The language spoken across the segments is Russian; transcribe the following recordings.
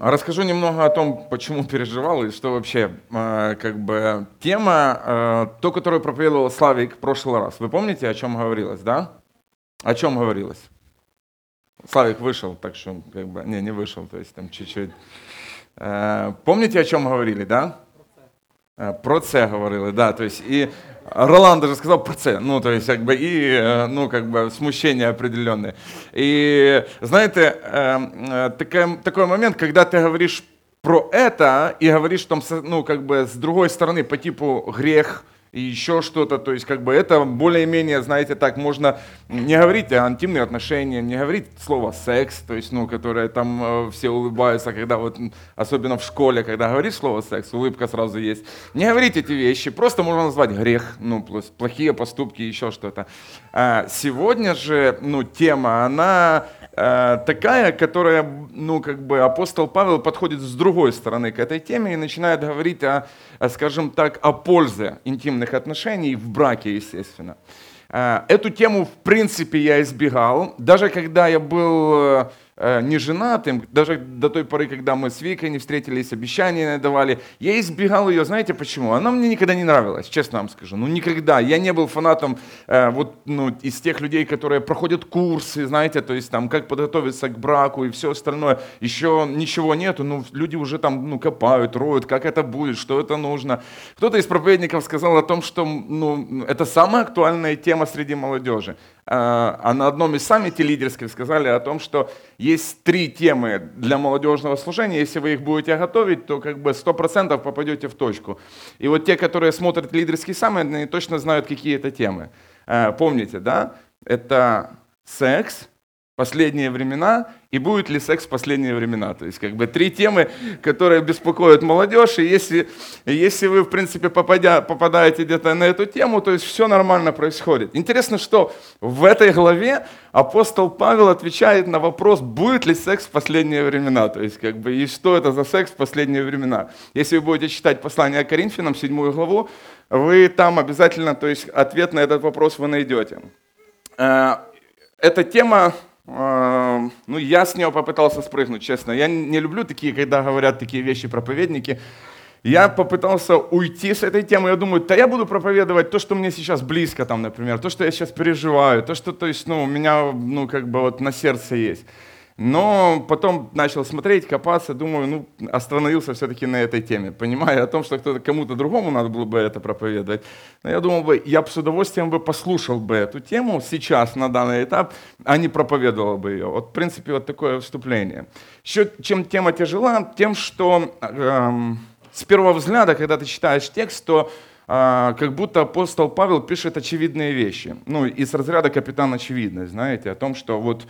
Расскажу немного о том, почему переживал и что вообще, э, как бы, тема, э, то, которую проповедовал Славик в прошлый раз. Вы помните, о чем говорилось, да? О чем говорилось? Славик вышел, так что, как бы, не, не вышел, то есть там чуть-чуть. Э, помните, о чем говорили, да? Про це говорили, да, то есть и Ролан даже сказал про це, ну, то есть, как бы, и, ну, как бы, смущение определенное. И, знаете, такой, момент, когда ты говоришь про это и говоришь там, ну, как бы, с другой стороны, по типу грех, и еще что-то. То есть, как бы это более-менее, знаете, так, можно не говорить о интимных отношениях, не говорить слово секс, то есть, ну, которое там э, все улыбаются, когда вот, особенно в школе, когда говоришь слово секс, улыбка сразу есть. Не говорить эти вещи, просто можно назвать грех, ну, плохие поступки, еще что-то. А сегодня же, ну, тема, она Э, такая, которая, ну, как бы апостол Павел подходит с другой стороны к этой теме и начинает говорить о, скажем так, о пользе интимных отношений в браке, естественно. Э, эту тему, в принципе, я избегал. Даже когда я был э, Э, не женатым, даже до той поры, когда мы с Викой не встретились, обещания давали, я избегал ее, знаете почему? Она мне никогда не нравилась, честно вам скажу. Ну, никогда. Я не был фанатом э, вот, ну, из тех людей, которые проходят курсы, знаете, то есть там, как подготовиться к браку и все остальное. Еще ничего нету, ну, люди уже там, ну, копают, роют, как это будет, что это нужно. Кто-то из проповедников сказал о том, что, ну, это самая актуальная тема среди молодежи. А, а на одном из саммите лидерских сказали о том, что есть три темы для молодежного служения. Если вы их будете готовить, то как бы 100% попадете в точку. И вот те, которые смотрят лидерский саммит, они точно знают, какие это темы. А, помните, да? Это секс, последние времена и будет ли секс в последние времена. То есть как бы три темы, которые беспокоят молодежь. И если, если вы, в принципе, попадя, попадаете где-то на эту тему, то есть все нормально происходит. Интересно, что в этой главе апостол Павел отвечает на вопрос, будет ли секс в последние времена. То есть как бы и что это за секс в последние времена. Если вы будете читать послание Коринфянам, седьмую главу, вы там обязательно, то есть ответ на этот вопрос вы найдете. Э, эта тема ну, я с него попытался спрыгнуть, честно. Я не люблю такие, когда говорят такие вещи проповедники. Я попытался уйти с этой темы. Я думаю, да я буду проповедовать то, что мне сейчас близко, там, например, то, что я сейчас переживаю, то, что, то есть, ну, у меня, ну, как бы вот на сердце есть. Но потом начал смотреть, копаться, думаю, ну, остановился все-таки на этой теме, понимая о том, что кто-то, кому-то другому надо было бы это проповедовать. Но я думал бы, я бы с удовольствием бы послушал бы эту тему сейчас, на данный этап, а не проповедовал бы ее. Вот, в принципе, вот такое вступление. Еще чем тема тяжела, тем, что эм, с первого взгляда, когда ты читаешь текст, то э, как будто апостол Павел пишет очевидные вещи. Ну, из разряда капитан очевидность, знаете, о том, что вот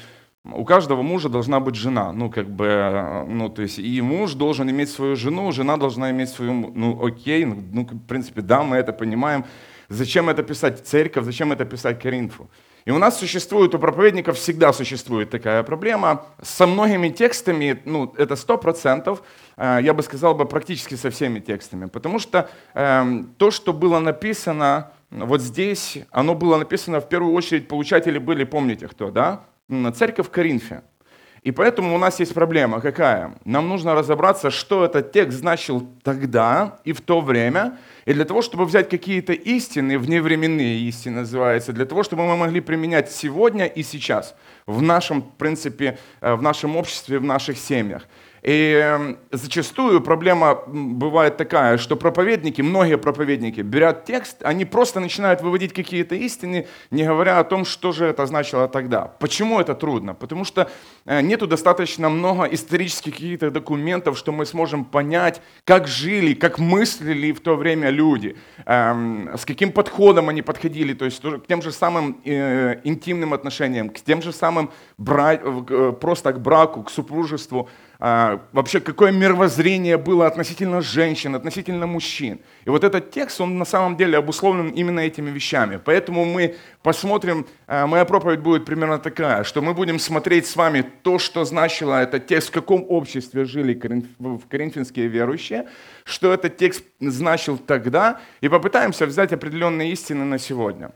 у каждого мужа должна быть жена, ну, как бы, ну, то есть, и муж должен иметь свою жену, жена должна иметь свою, ну, окей, ну, ну в принципе, да, мы это понимаем. Зачем это писать церковь, зачем это писать Коринфу? И у нас существует, у проповедников всегда существует такая проблема. Со многими текстами, ну, это сто процентов, э, я бы сказал бы практически со всеми текстами. Потому что э, то, что было написано вот здесь, оно было написано в первую очередь, получатели были, помните кто, да? Церковь в Коринфе. И поэтому у нас есть проблема какая? Нам нужно разобраться, что этот текст значил тогда и в то время, и для того, чтобы взять какие-то истины, вневременные истины называется, для того, чтобы мы могли применять сегодня и сейчас в нашем, принципе, э, в нашем обществе, в наших семьях. И зачастую проблема бывает такая, что проповедники, многие проповедники берят текст, они просто начинают выводить какие-то истины, не говоря о том, что же это значило тогда. Почему это трудно? Потому что э, нету достаточно много исторических каких-то документов, что мы сможем понять, как жили, как мыслили в то время люди, эм, с каким подходом они подходили, то есть к тем же самым э, интимным отношениям, к тем же самым. Э, просто к браку, к супружеству. А, вообще какое мировоззрение было относительно женщин, относительно мужчин. И вот этот текст, он на самом деле обусловлен именно этими вещами. Поэтому мы посмотрим, а, моя проповедь будет примерно такая, что мы будем смотреть с вами то, что значило этот текст, в каком обществе жили коринфянские верующие, что этот текст значил тогда, и попытаемся взять определенные истины на сегодня.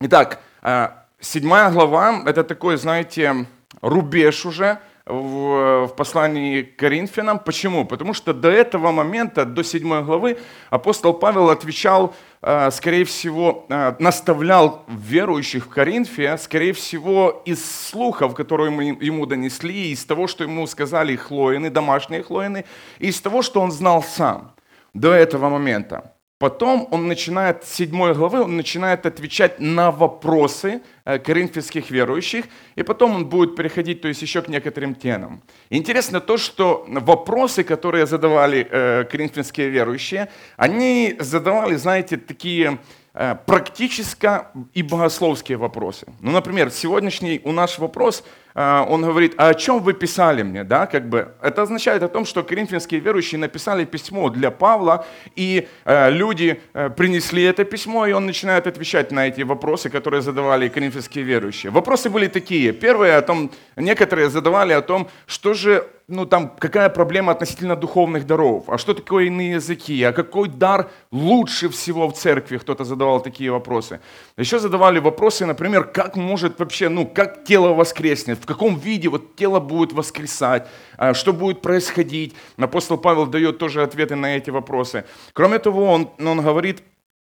Итак, а, седьмая глава – это такой, знаете, рубеж уже – в, в послании к Коринфянам. Почему? Потому что до этого момента, до 7 главы, апостол Павел отвечал, э, скорее всего, э, наставлял верующих в Коринфе, скорее всего, из слухов, которые ему донесли, из того, что ему сказали хлоины, домашние хлоины, из того, что он знал сам до этого момента. Потом он начинает, с 7 главы, он начинает отвечать на вопросы э, коринфянских верующих, и потом он будет переходить, то есть еще к некоторым темам. Интересно то, что вопросы, которые задавали э, коринфянские верующие, они задавали, знаете, такие Э, практическо и богословские вопросы. Ну, например, сегодняшний у наш вопрос, он говорит, а о чем вы писали мне? Да, как бы, это означает о том, что коринфянские верующие написали письмо для Павла, и э, люди принесли это письмо, и он начинает отвечать на эти вопросы, которые задавали коринфянские верующие. Вопросы были такие. Первые о том, некоторые задавали о том, что же ну там, какая проблема относительно духовных даров, а что такое иные языки, а какой дар лучше всего в церкви, кто-то задавал такие вопросы. Еще задавали вопросы, например, как может вообще, ну, как тело воскреснет, в каком виде вот тело будет воскресать, а, что будет происходить. Апостол Павел дает тоже ответы на эти вопросы. Кроме того, он, он говорит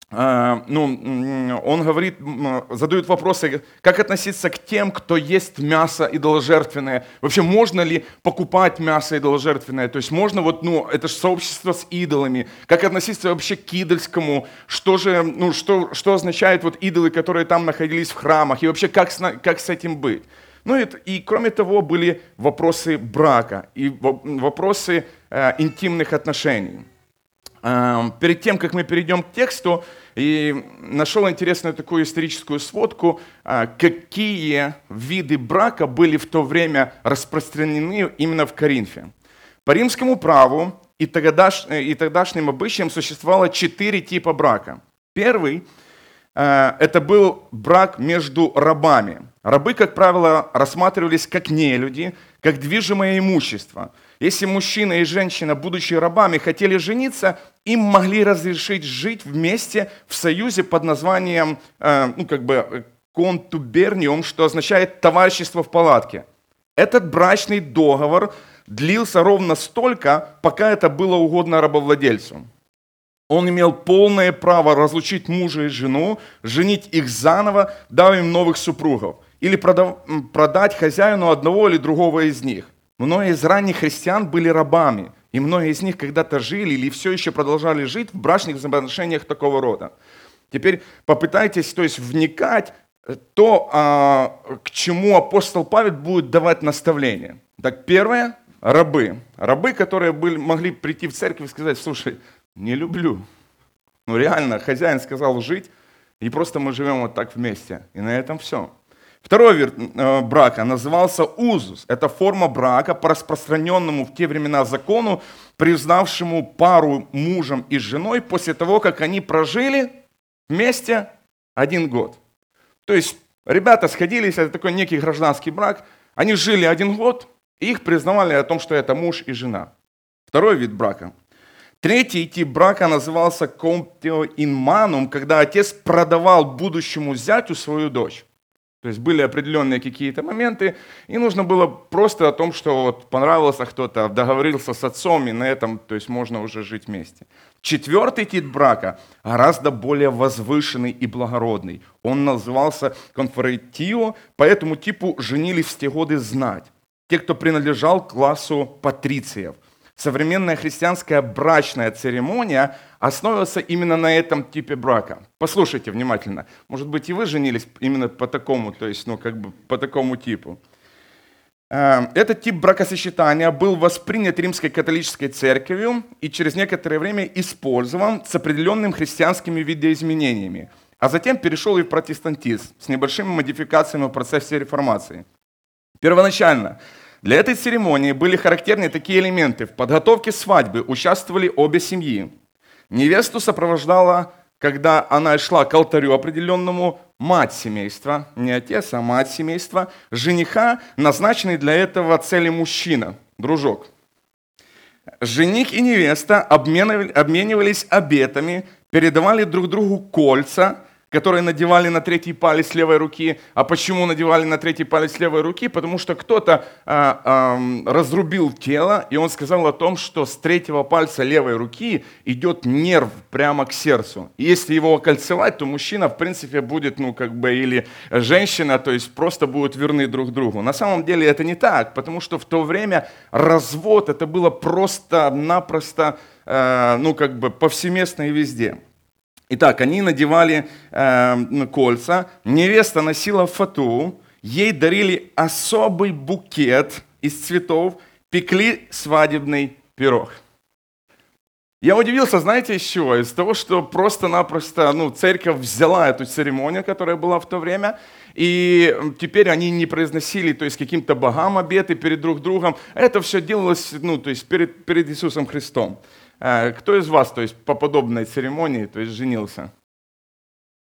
а, ну, он говорит, задает вопросы, как относиться к тем, кто ест мясо идоложертвенное. Вообще, можно ли покупать мясо идоложертвенное? То есть можно вот, ну, это же сообщество с идолами. Как относиться вообще к идольскому? Что же, ну, что, что означает вот идолы, которые там находились в храмах? И вообще, как с, как с этим быть? Ну и, и кроме того, были вопросы брака и вопросы э, интимных отношений. Эм, перед тем, как мы перейдем к тексту, и нашел интересную такую историческую сводку, э, какие виды брака были в то время распространены именно в Коринфе. По римскому праву и, тогдаш, и тогдашним обычаям существовало четыре типа брака. Первый э, – это был брак между рабами. Рабы, как правило, рассматривались как нелюди, как движимое имущество – если мужчина и женщина, будучи рабами, хотели жениться, им могли разрешить жить вместе в союзе под названием, э, ну, как бы, контуберниум, что означает товарищество в палатке. Этот брачный договор длился ровно столько, пока это было угодно рабовладельцу. Он имел полное право разлучить мужа и жену, женить их заново, дав им новых супругов, или продав, продать хозяину одного или другого из них. Многие из ранних христиан были рабами, и многие из них когда-то жили или все еще продолжали жить в брачных взаимоотношениях такого рода. Теперь попытайтесь то есть, вникать то, а, к чему апостол Павел будет давать наставление. Так, первое – рабы. Рабы, которые были, могли прийти в церковь и сказать, слушай, не люблю. Ну реально, хозяин сказал жить, и просто мы живем вот так вместе. И на этом все. Второй вид э, брака назывался узус. Это форма брака по распространенному в те времена закону, признавшему пару мужем и женой после того, как они прожили вместе один год. То есть ребята сходились, это такой некий гражданский брак, они жили один год, и их признавали о том, что это муж и жена. Второй вид брака. Третий тип брака назывался комптиоинманум, когда отец продавал будущему зятю свою дочь. То есть были определенные какие-то моменты, и нужно было просто о том, что вот понравился кто-то, договорился с отцом, и на этом то есть можно уже жить вместе. Четвертый тип брака гораздо более возвышенный и благородный. Он назывался конферентио, по этому типу женились в те годы знать. Те, кто принадлежал к классу патрициев. Современная христианская брачная церемония основывается именно на этом типе брака. Послушайте внимательно. Может быть, и вы женились именно по такому, то есть, ну, как бы по такому типу. Э, этот тип бракосочетания был воспринят римской католической церковью и через некоторое время использован с определенными христианскими видоизменениями, а затем перешел и в протестантизм с небольшими модификациями в процессе реформации. Первоначально для этой церемонии были характерны такие элементы. В подготовке свадьбы участвовали обе семьи. Невесту сопровождала, когда она шла к алтарю определенному, мать семейства, не отец, а мать семейства, жениха, назначенный для этого цели мужчина, дружок. Жених и невеста обменивались обетами, передавали друг другу кольца, которые надевали на третий палец левой руки. А почему надевали на третий палец левой руки? Потому что кто-то а, а, разрубил тело, и он сказал о том, что с третьего пальца левой руки идет нерв прямо к сердцу. И если его окольцевать, то мужчина, в принципе, будет, ну, как бы, или женщина, то есть просто будут верны друг другу. На самом деле это не так, потому что в то время развод, это было просто-напросто, э, ну, как бы, повсеместно и везде. Итак, они надевали э, кольца, невеста носила фату, ей дарили особый букет из цветов, пекли свадебный пирог. Я удивился, знаете, из чего? Из того, что просто-напросто ну, церковь взяла эту церемонию, которая была в то время, и теперь они не произносили, то есть каким-то богам обеты перед друг другом. Это все делалось, ну, то есть перед, перед Иисусом Христом. Э, кто из вас, то есть по подобной церемонии, то есть женился?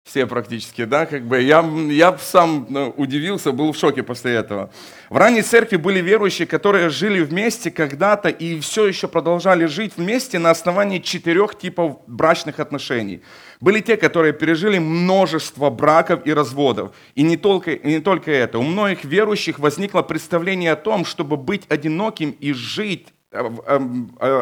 Все практически, да, как бы. Я, я сам ну, удивился, был в шоке после этого. В ранней церкви были верующие, которые жили вместе когда-то и все еще продолжали жить вместе на основании четырех типов брачных отношений. Были те, которые пережили множество браков и разводов. И не только, и не только это. У многих верующих возникло представление о том, чтобы быть одиноким и жить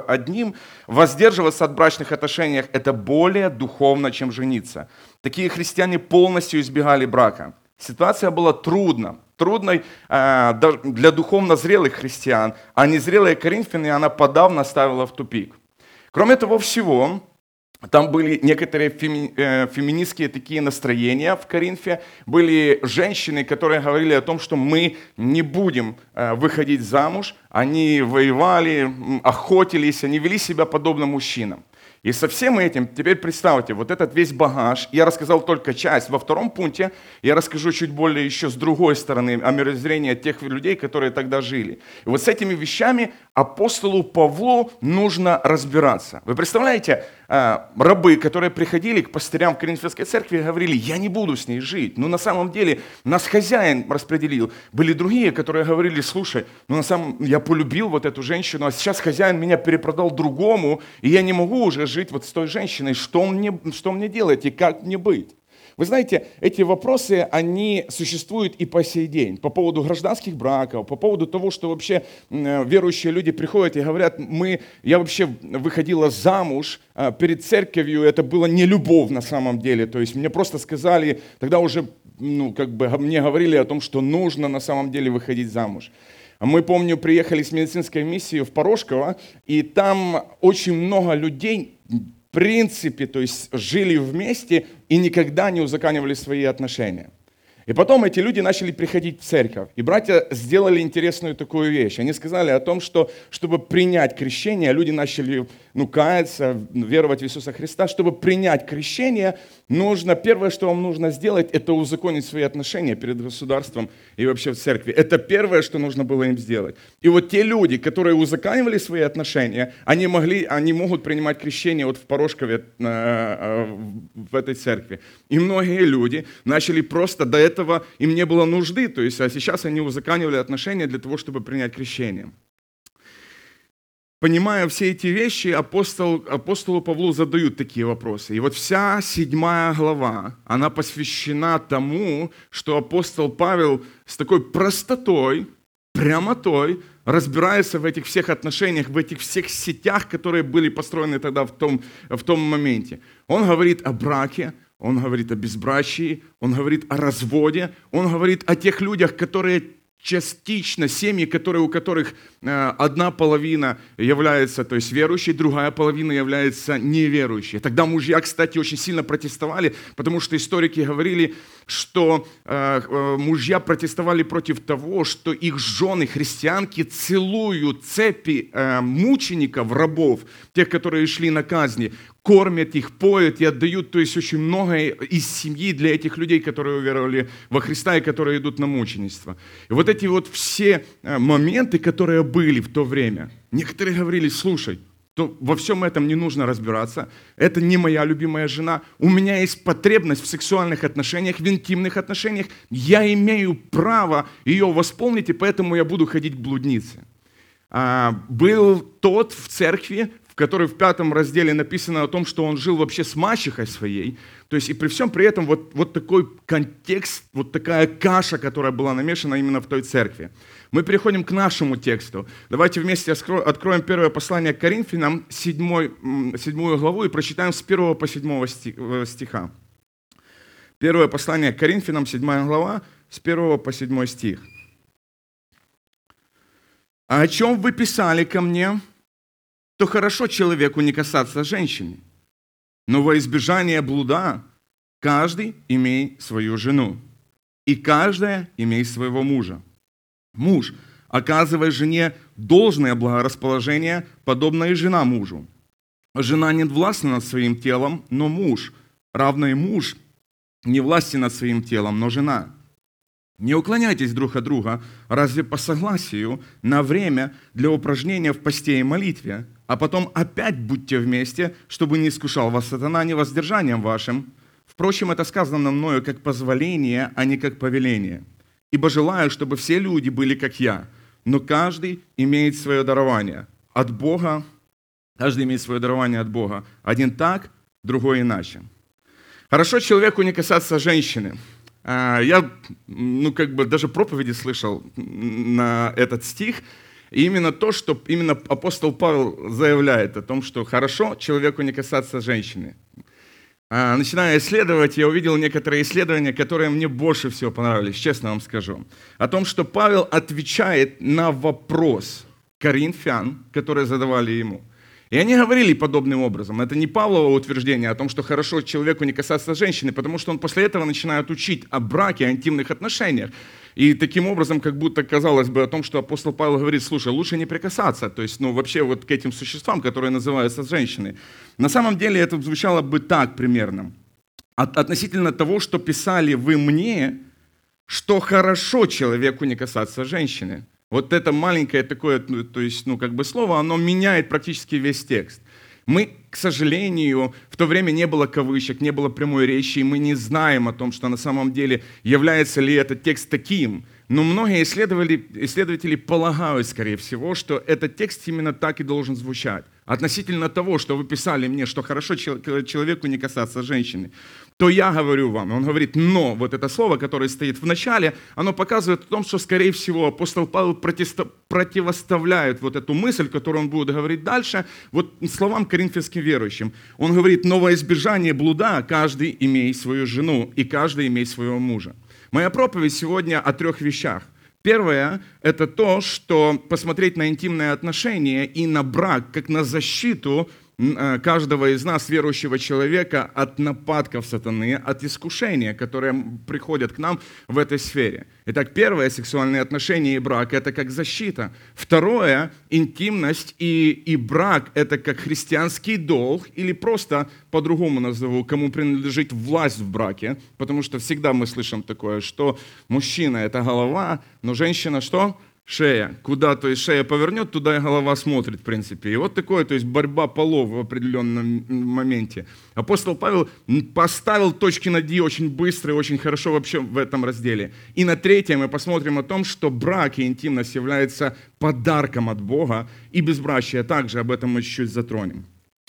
одним, воздерживаться от брачных отношений – это более духовно, чем жениться. Такие христиане полностью избегали брака. Ситуация была трудна, трудной э, для духовно зрелых христиан, а незрелые коринфяне она подавно ставила в тупик. Кроме того всего, там были некоторые феми, э, феминистские такие настроения в Коринфе. Были женщины, которые говорили о том, что мы не будем э, выходить замуж. Они воевали, охотились, они вели себя подобно мужчинам. И со всем этим, теперь представьте, вот этот весь багаж, я рассказал только часть. Во втором пункте я расскажу чуть более еще с другой стороны о мирозрении тех людей, которые тогда жили. И вот с этими вещами апостолу Павлу нужно разбираться. Вы представляете, рабы, которые приходили к пастырям в Коринфянской церкви и говорили, я не буду с ней жить. Но на самом деле нас хозяин распределил. Были другие, которые говорили, слушай, ну на самом я полюбил вот эту женщину, а сейчас хозяин меня перепродал другому, и я не могу уже жить вот с той женщиной. Что мне, что мне делать и как мне быть? Вы знаете, эти вопросы, они существуют и по сей день. По поводу гражданских браков, по поводу того, что вообще верующие люди приходят и говорят, мы, я вообще выходила замуж а, перед церковью, это было не любовь на самом деле. То есть мне просто сказали, тогда уже ну, как бы мне говорили о том, что нужно на самом деле выходить замуж. Мы, помню, приехали с медицинской миссией в Порошково, и там очень много людей принципе, то есть жили вместе и никогда не узаканивали свои отношения. И потом эти люди начали приходить в церковь. И братья сделали интересную такую вещь. Они сказали о том, что чтобы принять крещение, люди начали ну, каяться, веровать в Иисуса Христа. Чтобы принять крещение, нужно, первое, что вам нужно сделать, это узаконить свои отношения перед государством и вообще в церкви. Это первое, что нужно было им сделать. И вот те люди, которые узаканивали свои отношения, они, могли, они могут принимать крещение вот в Порошкове, э, э, в этой церкви. И многие люди начали просто до этого, им не было нужды, то есть, а сейчас они узаканивали отношения для того, чтобы принять крещение. Понимая все эти вещи, апостол, апостолу Павлу задают такие вопросы. И вот вся седьмая глава, она посвящена тому, что апостол Павел с такой простотой, прямотой разбирается в этих всех отношениях, в этих всех сетях, которые были построены тогда в том, в том моменте. Он говорит о браке, он говорит о безбрачии, он говорит о разводе, он говорит о тех людях, которые частично семьи, которые, у которых э, одна половина является, то есть верующей, другая половина является неверующей. Тогда мужья, кстати, очень сильно протестовали, потому что историки говорили, что э, э, мужья протестовали против того, что их жены, христианки, целуют цепи мучеников, рабов, тех, которые шли на казни, кормят их, поют и отдают, то есть очень многое из семьи для этих людей, которые уверовали во Христа и которые идут на мученичество. И вот эти вот все э, моменты, которые были в то время, некоторые говорили, слушай, то во всем этом не нужно разбираться. Это не моя любимая жена. У меня есть потребность в сексуальных отношениях, в интимных отношениях. Я имею право ее восполнить, и поэтому я буду ходить к блуднице. А, был тот в церкви, в которой в пятом разделе написано о том, что он жил вообще с мачехой своей. То есть и при всем при этом вот, вот такой контекст, вот такая каша, которая была намешана именно в той церкви. Мы переходим к нашему тексту. Давайте вместе откроем первое послание к Коринфянам, седьмой, седьмую главу, и прочитаем с первого по седьмого э, стиха. Первое послание к Коринфянам, седьмая глава, с первого по седьмой стих. «А о чем вы писали ко мне, то хорошо человеку не касаться женщины, но во избежание блуда каждый имей свою жену, и каждая имей своего мужа, Муж, оказывая жене должное благорасположение, подобно и жена мужу. Жена не властна над своим телом, но муж, равно и муж, не власти над своим телом, но жена. Не уклоняйтесь друг от друга, разве по согласию, на время для упражнения в посте и молитве, а потом опять будьте вместе, чтобы не искушал вас сатана невоздержанием вашим. Впрочем, это сказано мною как позволение, а не как повеление – ибо желаю, чтобы все люди были как я, но каждый имеет свое дарование от Бога, каждый имеет свое дарование от Бога. Один так, другой иначе. Хорошо человеку не касаться женщины. А, я, ну, как бы даже проповеди слышал на этот стих, и именно то, что именно апостол Павел заявляет о том, что хорошо человеку не касаться женщины. А, начиная исследовать, я увидел некоторые исследования, которые мне больше всего понравились, честно вам скажу. О том, что Павел отвечает на вопрос коринфян, которые задавали ему. И они говорили подобным образом. Это не Павлово утверждение о том, что хорошо человеку не касаться женщины, потому что он после этого начинает учить о браке, о интимных отношениях. И таким образом, как будто казалось бы о том, что апостол Павел говорит, слушай, лучше не прикасаться, то есть, ну, вообще вот к этим существам, которые называются женщины. На самом деле это звучало бы так примерно. От, относительно того, что писали вы мне, что хорошо человеку не касаться женщины. Вот это маленькое такое, ну, то есть, ну, как бы слово, оно меняет практически весь текст. Мы, к сожалению, в то время не было кавычек, не было прямой речи, и мы не знаем о том, что на самом деле является ли этот текст таким. Но многие исследователи, исследователи полагают, скорее всего, что этот текст именно так и должен звучать. Относительно того, что вы писали мне, что хорошо человеку не касаться женщины то я говорю вам. Он говорит, но вот это слово, которое стоит в начале, оно показывает о том, что, скорее всего, апостол Павел противоставляет вот эту мысль, которую он будет говорить дальше, вот словам коринфянским верующим. Он говорит, но во избежание блуда каждый имеет свою жену, и каждый имеет своего мужа. Моя проповедь сегодня о трех вещах. Первое – это то, что посмотреть на интимные отношения и на брак как на защиту каждого из нас, верующего человека, от нападков сатаны, от искушения, которые приходят к нам в этой сфере. Итак, первое, сексуальные отношения и брак – это как защита. Второе, интимность и, и брак – это как христианский долг, или просто по-другому назову, кому принадлежит власть в браке, потому что всегда мы слышим такое, что мужчина – это голова, но женщина что? Шея. Куда, то есть шея повернет, туда и голова смотрит, в принципе. И вот такое, то есть борьба полов в определенном моменте. Апостол Павел поставил точки над «и» очень быстро и очень хорошо вообще в этом разделе. И на третьем мы посмотрим о том, что брак и интимность являются подарком от Бога, и безбрачие также, об этом мы чуть-чуть затронем.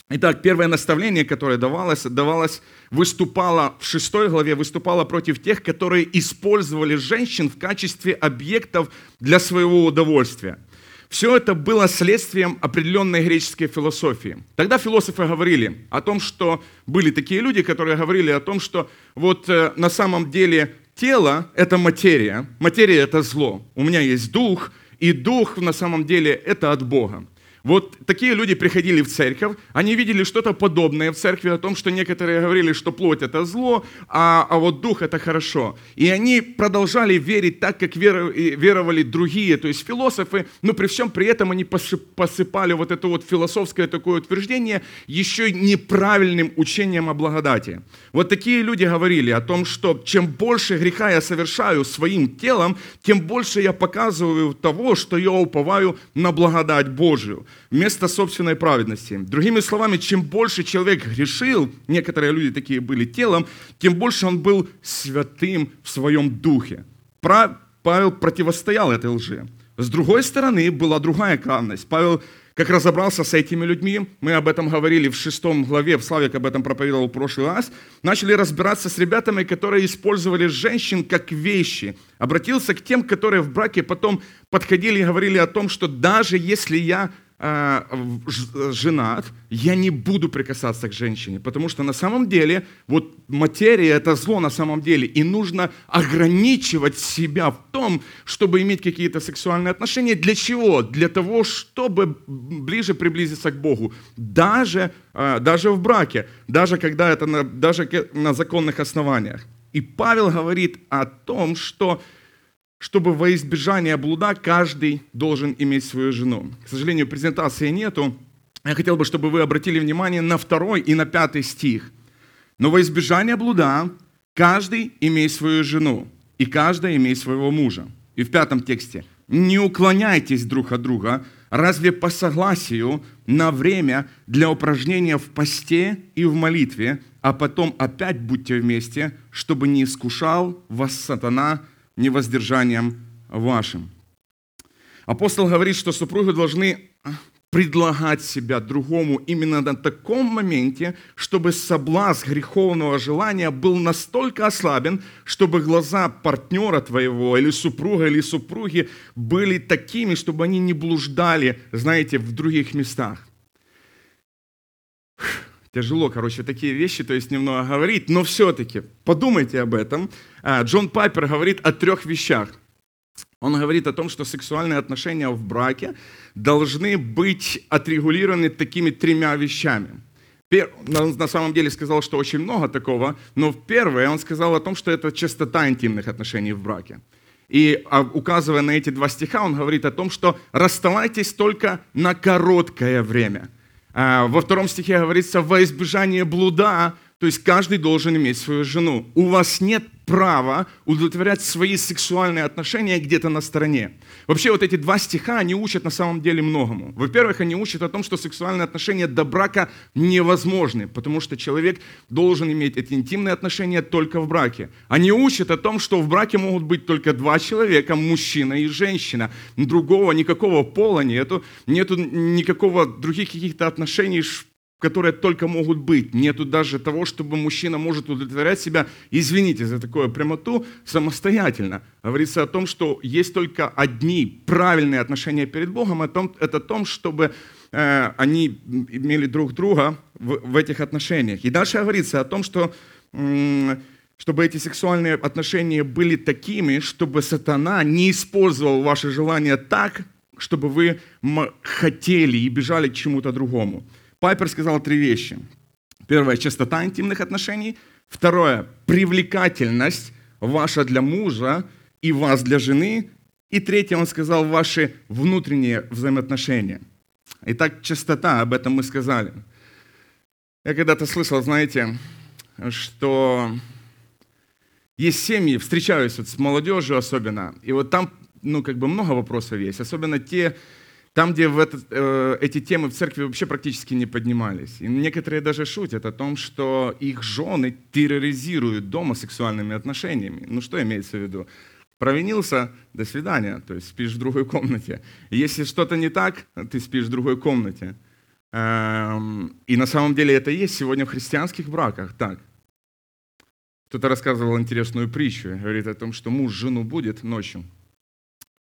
Итак, первое наставление, которое давалось, давалось, выступало в шестой главе, выступало против тех, которые использовали женщин в качестве объектов для своего удовольствия. Все это было следствием определенной греческой философии. Тогда философы говорили о том, что были такие люди, которые говорили о том, что вот э, на самом деле тело – это материя, материя – это зло. У меня есть дух, и дух на самом деле – это от Бога. Вот такие люди приходили в церковь, они видели что-то подобное в церкви, о том, что некоторые говорили, что плоть это зло, а, а вот дух это хорошо. И они продолжали верить так, как веровали другие, то есть философы, но при всем при этом они посыпали вот это вот философское такое утверждение еще неправильным учением о благодати. Вот такие люди говорили о том, что чем больше греха я совершаю своим телом, тем больше я показываю того, что я уповаю на благодать Божию вместо собственной праведности. Другими словами, чем больше человек грешил, некоторые люди такие были телом, тем больше он был святым в своем духе. Павел противостоял этой лжи. С другой стороны, была другая крайность. Павел как разобрался с этими людьми, мы об этом говорили в шестом главе, в Славик об этом проповедовал в прошлый раз, начали разбираться с ребятами, которые использовали женщин как вещи. Обратился к тем, которые в браке потом подходили и говорили о том, что даже если я женат, я не буду прикасаться к женщине, потому что на самом деле вот материя это зло на самом деле, и нужно ограничивать себя в том, чтобы иметь какие-то сексуальные отношения. Для чего? Для того, чтобы ближе приблизиться к Богу. Даже, э, даже в браке, даже когда это на, даже на законных основаниях. И Павел говорит о том, что чтобы во избежание блуда каждый должен иметь свою жену. К сожалению, презентации нету. Я хотел бы, чтобы вы обратили внимание на второй и на пятый стих. Но во избежание блуда каждый имеет свою жену, и каждая имеет своего мужа. И в пятом тексте. Не уклоняйтесь друг от друга, разве по согласию на время для упражнения в посте и в молитве, а потом опять будьте вместе, чтобы не искушал вас сатана невоздержанием вашим. Апостол говорит, что супруги должны предлагать себя другому именно на таком моменте, чтобы соблазн греховного желания был настолько ослабен, чтобы глаза партнера твоего или супруга или супруги были такими, чтобы они не блуждали, знаете, в других местах. Тяжело, короче, такие вещи, то есть немного говорить, но все-таки подумайте об этом. А, Джон Пайпер говорит о трех вещах. Он говорит о том, что сексуальные отношения в браке должны быть отрегулированы такими тремя вещами. На самом деле сказал, что очень много такого, но первое он сказал о том, что это частота интимных отношений в браке. И а, указывая на эти два стиха, он говорит о том, что расставайтесь только на короткое время – а, во втором стихе говорится, во избежание блуда, то есть каждый должен иметь свою жену. У вас нет право удовлетворять свои сексуальные отношения где-то на стороне. Вообще вот эти два стиха, они учат на самом деле многому. Во-первых, они учат о том, что сексуальные отношения до брака невозможны, потому что человек должен иметь эти интимные отношения только в браке. Они учат о том, что в браке могут быть только два человека, мужчина и женщина. Другого, никакого пола нету, нету никакого других каких-то отношений, которые только могут быть. Нету даже того, чтобы мужчина может удовлетворять себя, извините за такую прямоту, самостоятельно. Говорится о том, что есть только одни правильные отношения перед Богом, это о том, чтобы э, они имели друг друга в, в этих отношениях. И дальше говорится о том, что чтобы эти сексуальные отношения были такими, чтобы сатана не использовал ваши желания так, чтобы вы хотели и бежали к чему-то другому. Пайпер сказал три вещи. Первое – частота интимных отношений. Второе – привлекательность ваша для мужа и вас для жены. И третье, он сказал, ваши внутренние взаимоотношения. Итак, частота, об этом мы сказали. Я когда-то слышал, знаете, что есть семьи, встречаюсь вот с молодежью особенно, и вот там, ну, как бы много вопросов есть, особенно те, там, где в этот, э, эти темы в церкви вообще практически не поднимались. И некоторые даже шутят о том, что их жены терроризируют дома сексуальными отношениями. Ну что имеется в виду? Провинился, до свидания, то есть спишь в другой комнате. Если что-то не так, ты спишь в другой комнате. Эм, и на самом деле это есть сегодня в христианских браках так. Кто-то рассказывал интересную притчу, говорит о том, что муж жену будет ночью,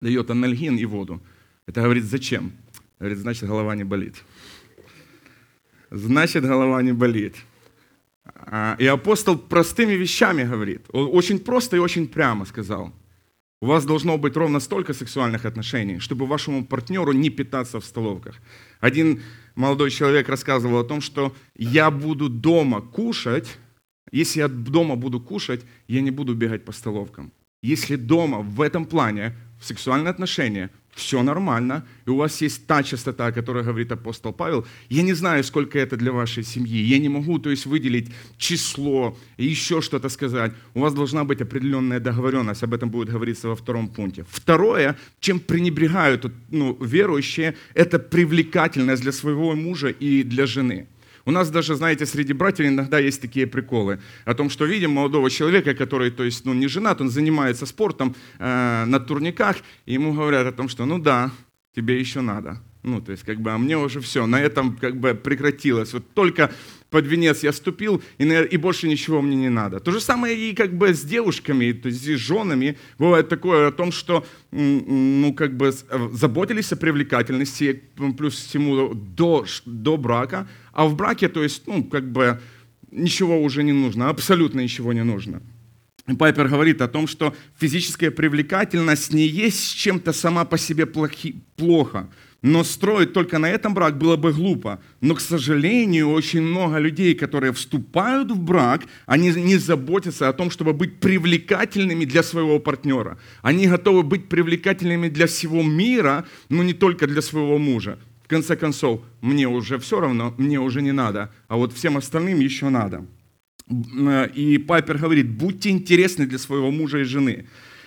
дает анальгин и воду. Это говорит, зачем? Говорит, значит, голова не болит. Значит, голова не болит. А, и апостол простыми вещами говорит. Он очень просто и очень прямо сказал. У вас должно быть ровно столько сексуальных отношений, чтобы вашему партнеру не питаться в столовках. Один молодой человек рассказывал о том, что я буду дома кушать, если я дома буду кушать, я не буду бегать по столовкам. Если дома в этом плане, в сексуальные отношения, все нормально, и у вас есть та частота, о которой говорит апостол Павел, я не знаю, сколько это для вашей семьи, я не могу, то есть, выделить число, еще что-то сказать. У вас должна быть определенная договоренность, об этом будет говориться во втором пункте. Второе, чем пренебрегают ну, верующие, это привлекательность для своего мужа и для жены. У нас даже, знаете, среди братьев иногда есть такие приколы о том, что видим молодого человека, который, то есть, ну, не женат, он занимается спортом э, на турниках, и ему говорят о том, что, ну да, тебе еще надо. Ну, то есть, как бы, а мне уже все, на этом как бы прекратилось. Вот только под венец я ступил, и, и больше ничего мне не надо. То же самое и как бы с девушками, то есть с женами. Бывает такое о том, что ну, как бы заботились о привлекательности, плюс всему до, до брака, а в браке, то есть, ну, как бы ничего уже не нужно, абсолютно ничего не нужно. Пайпер говорит о том, что физическая привлекательность не есть чем-то сама по себе плохи, плохо, но строить только на этом брак было бы глупо. Но, к сожалению, очень много людей, которые вступают в брак, они не заботятся о том, чтобы быть привлекательными для своего партнера. Они готовы быть привлекательными для всего мира, но не только для своего мужа. В конце концов, мне уже все равно, мне уже не надо, а вот всем остальным еще надо. И Пайпер говорит, будьте интересны для своего мужа и жены.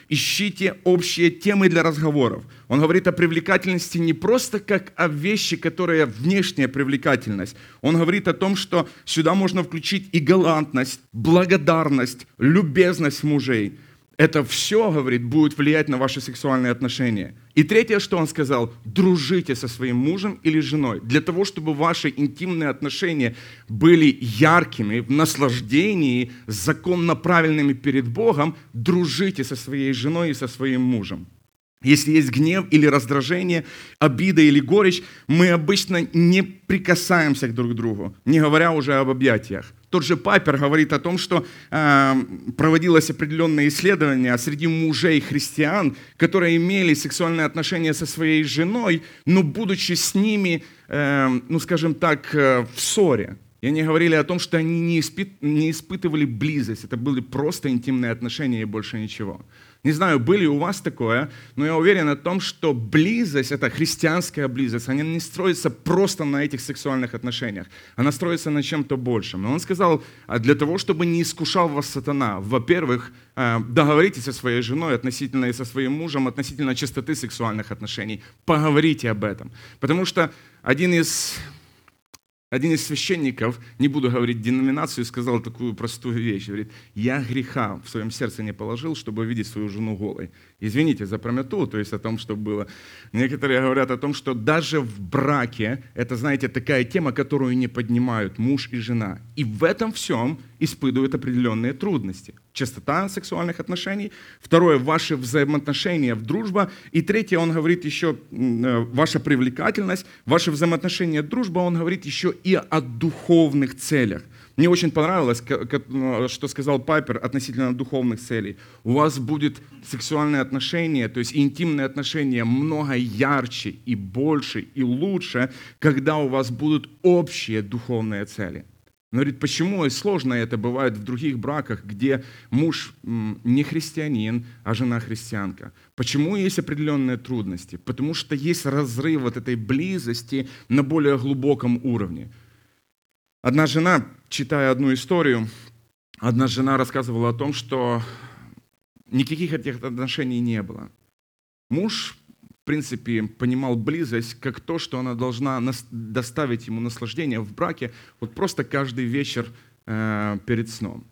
Ищите общие темы для разговоров. Он говорит о привлекательности не просто как о вещи, которая внешняя привлекательность. Он говорит о том, что сюда можно включить и галантность, благодарность, любезность мужей – это все, говорит, будет влиять на ваши сексуальные отношения. И третье, что он сказал, дружите со своим мужем или женой. Для того, чтобы ваши интимные отношения были яркими, в наслаждении, законно правильными перед Богом, дружите со своей женой и со своим мужем. Если есть гнев или раздражение, обида или горечь, мы обычно не прикасаемся к друг другу, не говоря уже об объятиях. Тот же Пайпер говорит о том, что э, проводилось определенное исследование среди мужей христиан, которые имели сексуальные отношения со своей женой, но будучи с ними, э, ну скажем так, э, в ссоре. И они говорили о том, что они не, испы- не испытывали близость, это были просто интимные отношения и больше ничего. Не знаю, были у вас такое, но я уверен о том, что близость, это христианская близость, она не строится просто на этих сексуальных отношениях. Она строится на чем-то большем. И он сказал, «А для того, чтобы не искушал вас сатана, во-первых, э, договоритесь со своей женой относительно и со своим мужем относительно чистоты сексуальных отношений. Поговорите об этом. Потому что один из один из священников, не буду говорить деноминацию, сказал такую простую вещь. Говорит, я греха в своем сердце не положил, чтобы видеть свою жену голой. Извините за промету, то есть о том, что было. Некоторые говорят о том, что даже в браке, это, знаете, такая тема, которую не поднимают муж и жена. И в этом всем испытывают определенные трудности. Частота сексуальных отношений. Второе, ваши взаимоотношения в дружба. И третье, он говорит еще, э, ваша привлекательность, ваши взаимоотношения дружба, он говорит еще и о духовных целях. Мне очень понравилось, ну, что сказал Пайпер относительно духовных целей. У вас будет сексуальные отношения, то есть интимные отношения много ярче и больше и лучше, когда у вас будут общие духовные цели. Он говорит, почему и сложно это бывает в других браках, где муж не христианин, а жена христианка. Почему есть определенные трудности? Потому что есть разрыв вот этой близости на более глубоком уровне. Одна жена, читая одну историю, одна жена рассказывала о том, что никаких этих отношений не было. Муж принципе, понимал близость как то, что она должна доставить ему наслаждение в браке вот просто каждый вечер э, перед сном.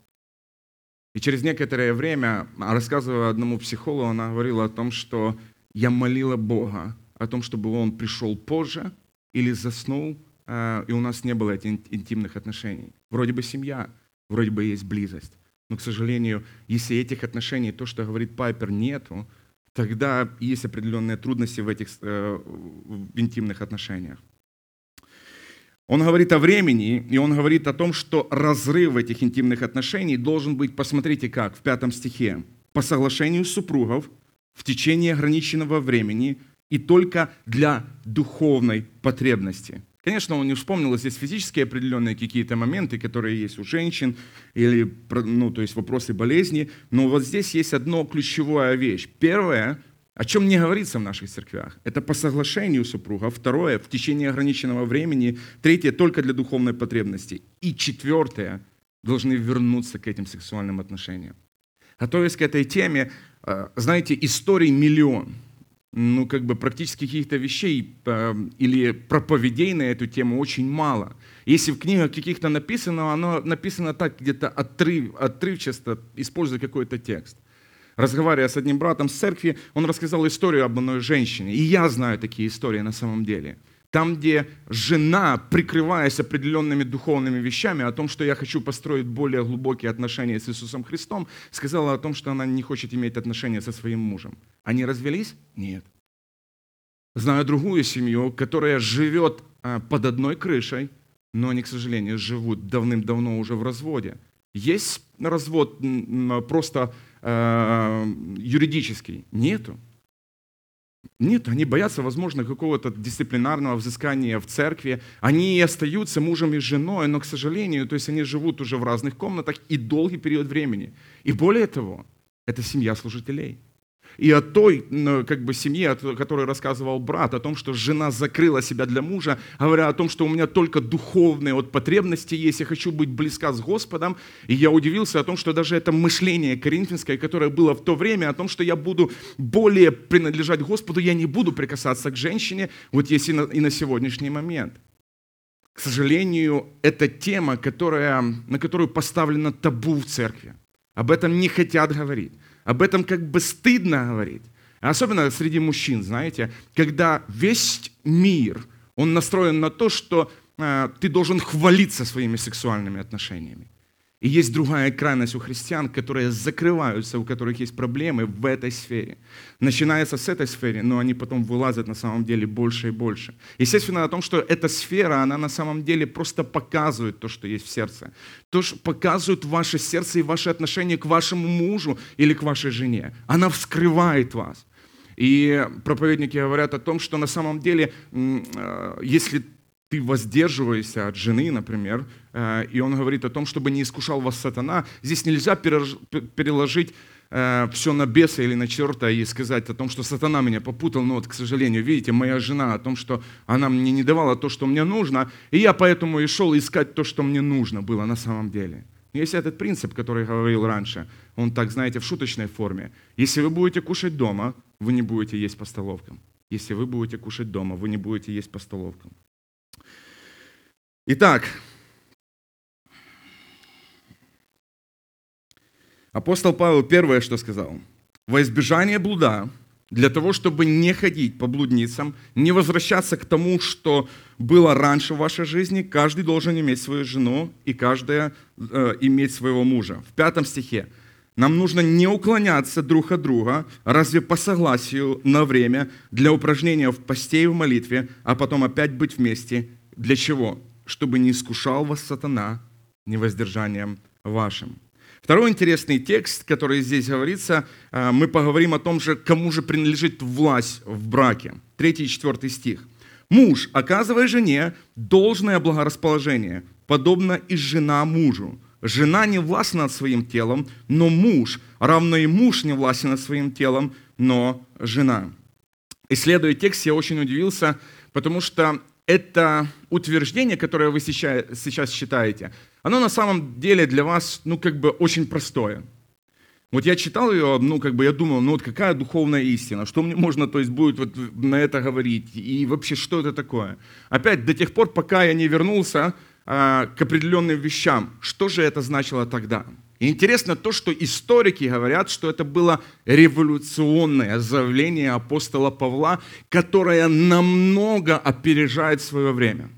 И через некоторое время, рассказывая одному психологу, она говорила о том, что я молила Бога о том, чтобы он пришел позже или заснул, э, и у нас не было этих интимных отношений. Вроде бы семья, вроде бы есть близость. Но, к сожалению, если этих отношений, то, что говорит Пайпер, нету, тогда есть определенные трудности в этих э, в интимных отношениях. Он говорит о времени, и он говорит о том, что разрыв этих интимных отношений должен быть, посмотрите как, в пятом стихе, по соглашению супругов в течение ограниченного времени и только для духовной потребности. Конечно, он не вспомнил здесь физические определенные какие-то моменты, которые есть у женщин, или, ну, то есть вопросы болезни, но вот здесь есть одно ключевая вещь. Первое, о чем не говорится в наших церквях, это по соглашению супруга. Второе, в течение ограниченного времени. Третье, только для духовной потребности. И четвертое, должны вернуться к этим сексуальным отношениям. Готовясь к этой теме, э, знаете, историй миллион – ну, как бы практически каких-то вещей э, или проповедей на эту тему очень мало. Если в книгах каких-то написано, оно написано так где-то отрыв, отрывчасто, используя какой-то текст. разговаривая с одним братом с церкви, он рассказал историю об одной женщине. И я знаю такие истории на самом деле. Там, где жена, прикрываясь определенными духовными вещами о том, что я хочу построить более глубокие отношения с Иисусом Христом, сказала о том, что она не хочет иметь отношения со своим мужем. Они развелись? Нет. Знаю другую семью, которая живет а, под одной крышей, но они, к сожалению, живут давным-давно уже в разводе. Есть развод просто э, юридический? Нету. Нет, они боятся, возможно, какого-то дисциплинарного взыскания в церкви. Они остаются мужем и женой, но, к сожалению, то есть они живут уже в разных комнатах и долгий период времени. И более того, это семья служителей и о той как бы, семье, о которой рассказывал брат, о том, что жена закрыла себя для мужа, говоря о том, что у меня только духовные вот потребности есть, я хочу быть близка с Господом. И я удивился о том, что даже это мышление коринфянское, которое было в то время, о том, что я буду более принадлежать Господу, я не буду прикасаться к женщине, вот есть и на, и на сегодняшний момент. К сожалению, это тема, которая, на которую поставлено табу в церкви. Об этом не хотят говорить. Об этом как бы стыдно говорить. Особенно среди мужчин, знаете, когда весь мир, он настроен на то, что э, ты должен хвалиться своими сексуальными отношениями. И есть другая крайность у христиан, которые закрываются, у которых есть проблемы в этой сфере. Начинается с этой сферы, но они потом вылазят на самом деле больше и больше. Естественно, о том, что эта сфера, она на самом деле просто показывает то, что есть в сердце. То, что показывает ваше сердце и ваше отношение к вашему мужу или к вашей жене. Она вскрывает вас. И проповедники говорят о том, что на самом деле, э, если ты воздерживаешься от жены, например, э, и он говорит о том, чтобы не искушал вас сатана, здесь нельзя переложить э, все на беса или на черта и сказать о том, что сатана меня попутал, но вот, к сожалению, видите, моя жена, о том, что она мне не давала то, что мне нужно, и я поэтому и шел искать то, что мне нужно было на самом деле. Есть этот принцип, который я говорил раньше, он так, знаете, в шуточной форме. Если вы будете кушать дома, вы не будете есть по столовкам. Если вы будете кушать дома, вы не будете есть по столовкам. Итак, апостол Павел первое, что сказал. Во избежание блуда, для того, чтобы не ходить по блудницам, не возвращаться к тому, что было раньше в вашей жизни, каждый должен иметь свою жену и каждая э, иметь своего мужа. В пятом стихе. Нам нужно не уклоняться друг от друга, разве по согласию на время для упражнения в посте и в молитве, а потом опять быть вместе. Для чего? Чтобы не искушал вас сатана невоздержанием вашим. Второй интересный текст, который здесь говорится, э, мы поговорим о том же, кому же принадлежит власть в браке. Третий и четвертый стих. «Муж, оказывая жене должное благорасположение, подобно и жена мужу. Жена не властна над своим телом, но муж, равно и муж не властен над своим телом, но жена». Исследуя текст, я очень удивился, потому что это утверждение, которое вы сейчас считаете, оно на самом деле для вас, ну, как бы очень простое. Вот я читал ее, ну, как бы я думал, ну, вот какая духовная истина, что мне можно, то есть, будет вот на это говорить, и вообще, что это такое? Опять, до тех пор, пока я не вернулся а, к определенным вещам, что же это значило тогда? И интересно то, что историки говорят, что это было революционное заявление апостола Павла, которое намного опережает свое время.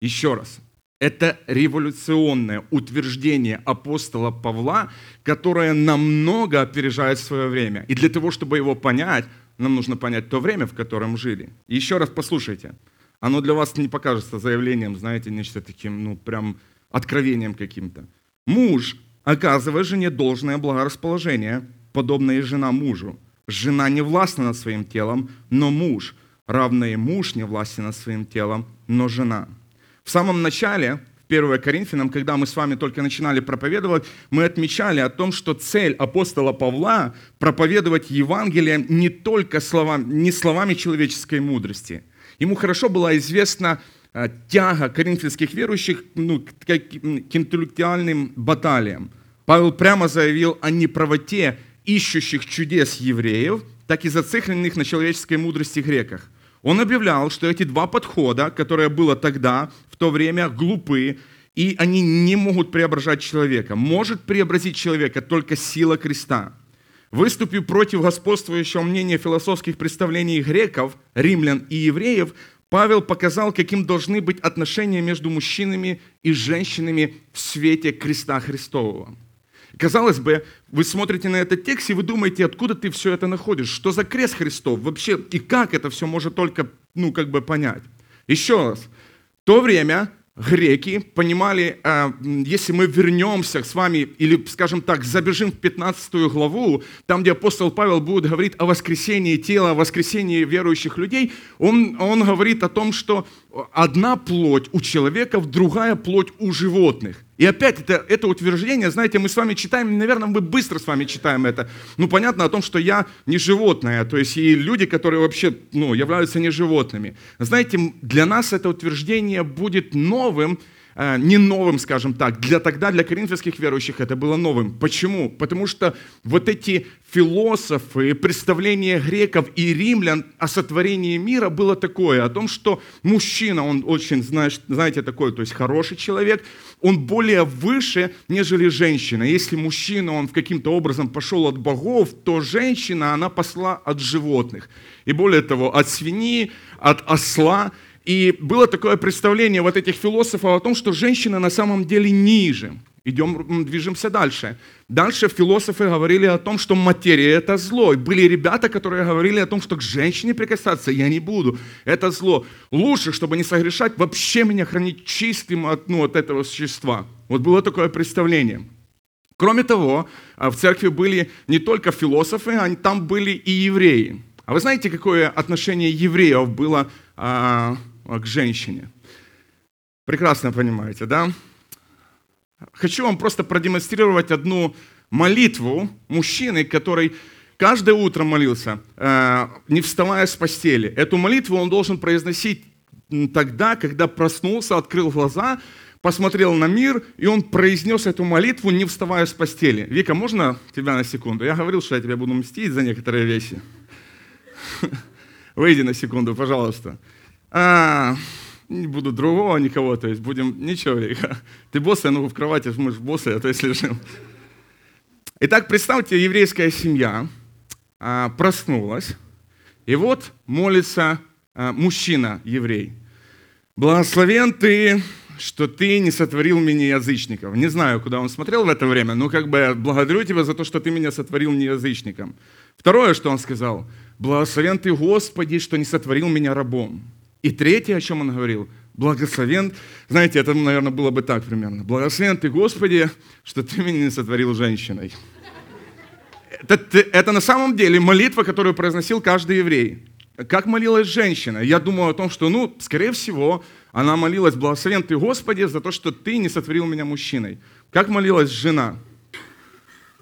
Еще раз, это революционное утверждение апостола Павла, которое намного опережает свое время. И для того, чтобы его понять, нам нужно понять то время, в котором жили. И еще раз послушайте. Оно для вас не покажется заявлением, знаете, нечто таким, ну, прям откровением каким-то. Муж оказывая жене должное благорасположение, подобное и жена мужу. Жена не властна над своим телом, но муж, равно и муж не властен над своим телом, но жена. В самом начале, в 1 Коринфянам, когда мы с вами только начинали проповедовать, мы отмечали о том, что цель апостола Павла проповедовать Евангелие не только словами, не словами человеческой мудрости. Ему хорошо была известна э, тяга коринфянских верующих ну, к интеллектуальным баталиям. Павел прямо заявил о неправоте ищущих чудес евреев, так и зацикленных на человеческой мудрости греках. Он объявлял, что эти два подхода, которые было тогда, в то время, глупы, и они не могут преображать человека. Может преобразить человека только сила креста. Выступив против господствующего мнения философских представлений греков, римлян и евреев, Павел показал, каким должны быть отношения между мужчинами и женщинами в свете креста Христового. Казалось бы, вы смотрите на этот текст, и вы думаете, откуда ты все это находишь, что за крест Христов вообще, и как это все может только, ну, как бы понять. Еще раз, в то время греки понимали, э, если мы вернемся с вами, или, скажем так, забежим в 15 главу, там, где апостол Павел будет говорить о воскресении тела, о воскресении верующих людей, он, он говорит о том, что одна плоть у человека, другая плоть у животных. И опять это, это утверждение, знаете, мы с вами читаем, наверное, мы быстро с вами читаем это. Ну, понятно о том, что я не животное, то есть и люди, которые вообще ну, являются не животными. Знаете, для нас это утверждение будет новым, не новым, скажем так. Для, тогда для коринфянских верующих это было новым. Почему? Потому что вот эти философы, представления греков и римлян о сотворении мира было такое, о том, что мужчина, он очень, знаете, такой, то есть хороший человек, он более выше, нежели женщина. Если мужчина, он каким-то образом пошел от богов, то женщина, она посла от животных. И более того, от свиньи, от осла – и было такое представление вот этих философов о том, что женщина на самом деле ниже. Идем, движемся дальше. Дальше философы говорили о том, что материя – это зло. И были ребята, которые говорили о том, что к женщине прикасаться я не буду. Это зло. Лучше, чтобы не согрешать, вообще меня хранить чистым от, ну, от этого существа. Вот было такое представление. Кроме того, а, в церкви были не только философы, а там были и евреи. А вы знаете, какое отношение евреев было а, к женщине. Прекрасно понимаете, да? Хочу вам просто продемонстрировать одну молитву мужчины, который каждое утро молился, э, не вставая с постели. Эту молитву он должен произносить тогда, когда проснулся, открыл глаза, посмотрел на мир, и он произнес эту молитву, не вставая с постели. Вика, можно тебя на секунду? Я говорил, что я тебя буду мстить за некоторые вещи. Выйди на секунду, пожалуйста а, не буду другого никого, то есть будем, ничего, ты босса, ну в кровати, мы же боссы, а то есть лежим. Итак, представьте, еврейская семья а, проснулась, и вот молится а, мужчина, еврей. Благословен ты, что ты не сотворил меня язычников. Не знаю, куда он смотрел в это время, но как бы благодарю тебя за то, что ты меня сотворил не язычником. Второе, что он сказал, благословен ты, Господи, что не сотворил меня рабом. И третье, о чем он говорил, благословен, знаете, это, наверное, было бы так примерно. Благословен ты, Господи, что ты меня не сотворил женщиной. Это, это на самом деле молитва, которую произносил каждый еврей. Как молилась женщина? Я думаю о том, что, ну, скорее всего, она молилась, благословен ты, Господи, за то, что ты не сотворил меня мужчиной. Как молилась жена?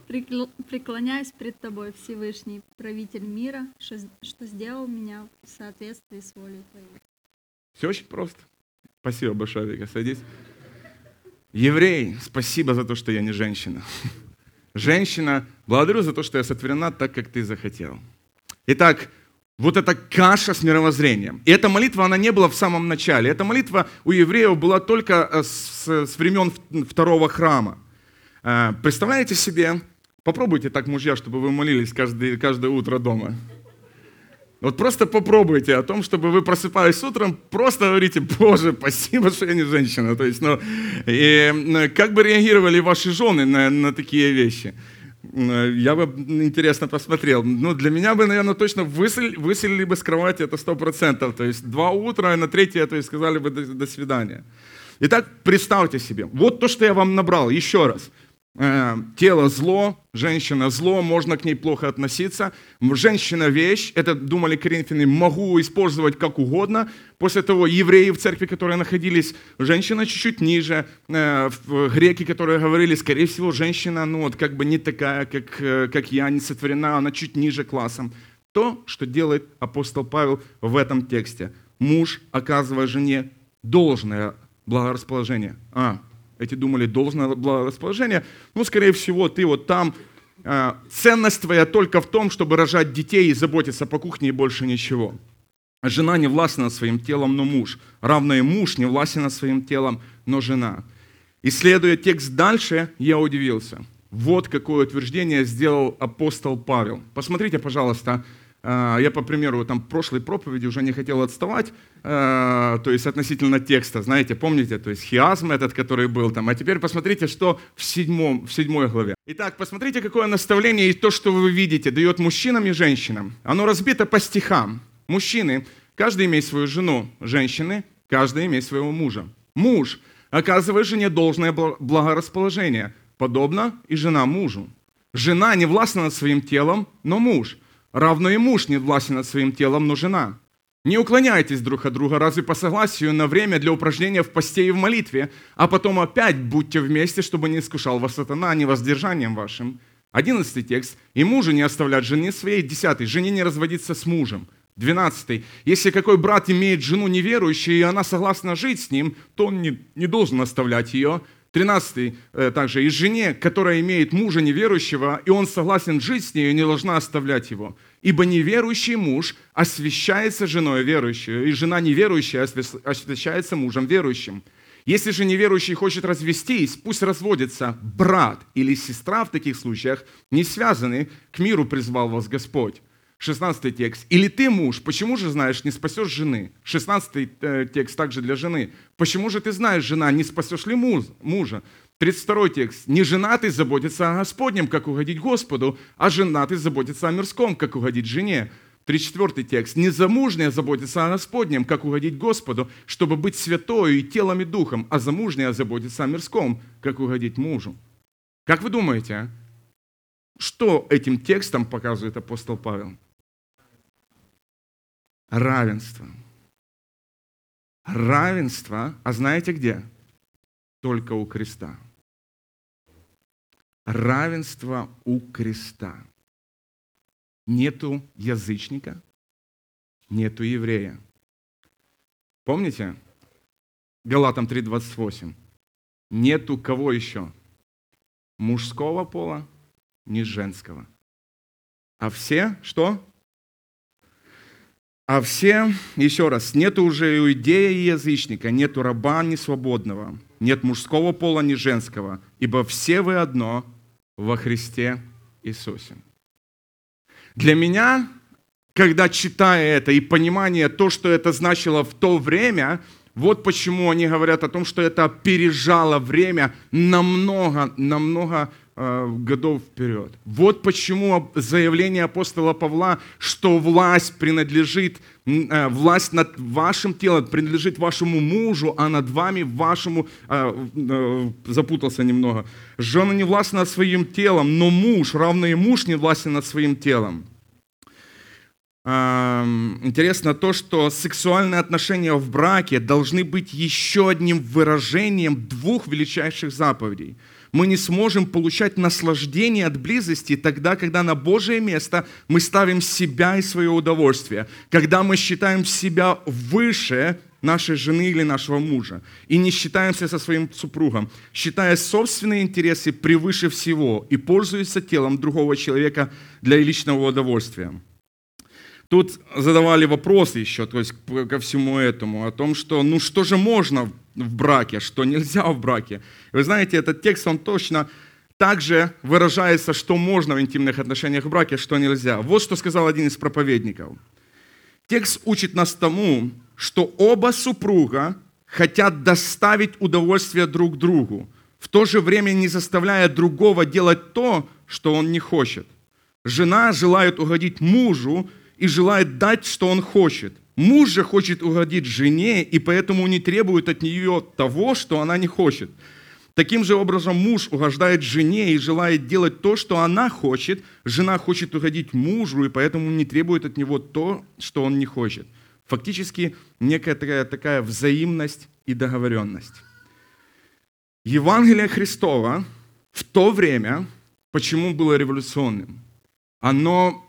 Преклоняюсь пред Тобой, Всевышний, правитель мира, что сделал меня в соответствии с волей Твоей. Все очень просто. Спасибо большое, Вика, садись. Еврей, спасибо за то, что я не женщина. Женщина, благодарю за то, что я сотворена так, как ты захотел. Итак, вот эта каша с мировоззрением. И эта молитва, она не была в самом начале. Эта молитва у евреев была только э, с, с времен второго храма. Э, представляете себе, попробуйте так, мужья, чтобы вы молились каждый, каждое утро дома. Вот просто попробуйте о том, чтобы вы просыпались утром, просто говорите, Боже, спасибо, что я не женщина. То есть, ну, и как бы реагировали ваши жены на, на такие вещи? Я бы интересно посмотрел. Ну, для меня бы, наверное, точно выселили, выселили бы с кровати, это сто процентов. То есть два утра, и на третье, то есть сказали бы до, до свидания. Итак, представьте себе, вот то, что я вам набрал, еще раз – Э, тело зло, женщина зло, можно к ней плохо относиться. Женщина вещь, это думали коринфяне, могу использовать как угодно. После того евреи в церкви, которые находились, женщина чуть-чуть ниже, э, греки, которые говорили, скорее всего, женщина, ну вот как бы не такая, как, э, как я, не сотворена, она чуть ниже классом. То, что делает апостол Павел в этом тексте. Муж, оказывая жене должное благорасположение. А, эти думали, должное расположение. Ну, скорее всего, ты вот там, а, ценность твоя только в том, чтобы рожать детей и заботиться по кухне и больше ничего. Жена не властна над своим телом, но муж. Равно муж не властен над своим телом, но жена. Исследуя текст дальше, я удивился. Вот какое утверждение сделал апостол Павел. Посмотрите, пожалуйста, э, я, по примеру, там прошлой проповеди уже не хотел отставать, э, то есть относительно текста, знаете, помните, то есть хиазм этот, который был там, а теперь посмотрите, что в, седьмом, в седьмой главе. Итак, посмотрите, какое наставление и то, что вы видите, дает мужчинам и женщинам. Оно разбито по стихам. Мужчины, каждый имеет свою жену, женщины, каждый имеет своего мужа. Муж оказывает жене должное благорасположение, подобно и жена мужу. Жена не властна над своим телом, но муж. Равно и муж не властен над своим телом, но жена. Не уклоняйтесь друг от друга, разве по согласию на время для упражнения в посте и в молитве, а потом опять будьте вместе, чтобы не искушал вас сатана невоздержанием вашим. Одиннадцатый текст. «И мужа не оставлять жены своей». Десятый. «Жене не разводиться с мужем». Двенадцатый. Если какой брат имеет жену неверующую, и она согласна жить с ним, то он не, не должен оставлять ее. Тринадцатый э, также. И жене, которая имеет мужа неверующего, и он согласен жить с ней, не должна оставлять его. Ибо неверующий муж освящается женой верующей, и жена неверующая освящается мужем верующим. Если же неверующий хочет развестись, пусть разводится брат или сестра в таких случаях, не связаны, к миру призвал вас Господь. 16 текст. «Или ты, муж, почему же знаешь, не спасешь жены?» 16 э, текст также для жены. «Почему же ты знаешь, жена, не спасешь ли мужа?» 32 текст. «Не женатый заботится о Господнем, как угодить Господу, а женатый заботится о мирском, как угодить жене». 34 текст. «Незамужняя заботится о Господнем, как угодить Господу, чтобы быть святою и телом и духом, а замужняя заботится о мирском, как угодить мужу». Как вы думаете, а? что этим текстом показывает апостол Павел? равенство. Равенство, а знаете где? Только у креста. Равенство у креста. Нету язычника, нету еврея. Помните? Галатам 3.28. Нету кого еще? Мужского пола, ни женского. А все что? А все, еще раз, нет уже иудея и язычника, нету раба ни свободного, нет мужского пола ни женского, ибо все вы одно во Христе Иисусе. Для меня, когда читая это и понимание то, что это значило в то время, вот почему они говорят о том, что это опережало время намного, намного годов вперед. Вот почему заявление апостола Павла, что власть принадлежит, э, власть над вашим телом принадлежит вашему мужу, а над вами вашему, э, запутался немного, жена не властна над своим телом, но муж, равно и муж не властен над своим телом. Интересно то, что сексуальные отношения в браке должны быть еще одним выражением двух величайших заповедей – мы не сможем получать наслаждение от близости тогда, когда на Божие место мы ставим себя и свое удовольствие, когда мы считаем себя выше нашей жены или нашего мужа, и не считаемся со своим супругом, считая собственные интересы превыше всего и пользуясь телом другого человека для личного удовольствия. Тут задавали вопросы еще, то есть ко всему этому, о том, что ну что же можно в браке, что нельзя в браке. Вы знаете, этот текст, он точно также выражается, что можно в интимных отношениях в браке, что нельзя. Вот что сказал один из проповедников. Текст учит нас тому, что оба супруга хотят доставить удовольствие друг другу, в то же время не заставляя другого делать то, что он не хочет. Жена желает угодить мужу и желает дать, что он хочет – Муж же хочет угодить жене, и поэтому не требует от нее того, что она не хочет. Таким же образом муж угождает жене и желает делать то, что она хочет. Жена хочет угодить мужу, и поэтому не требует от него то, что он не хочет. Фактически некая такая взаимность и договоренность. Евангелие Христова в то время, почему было революционным? Оно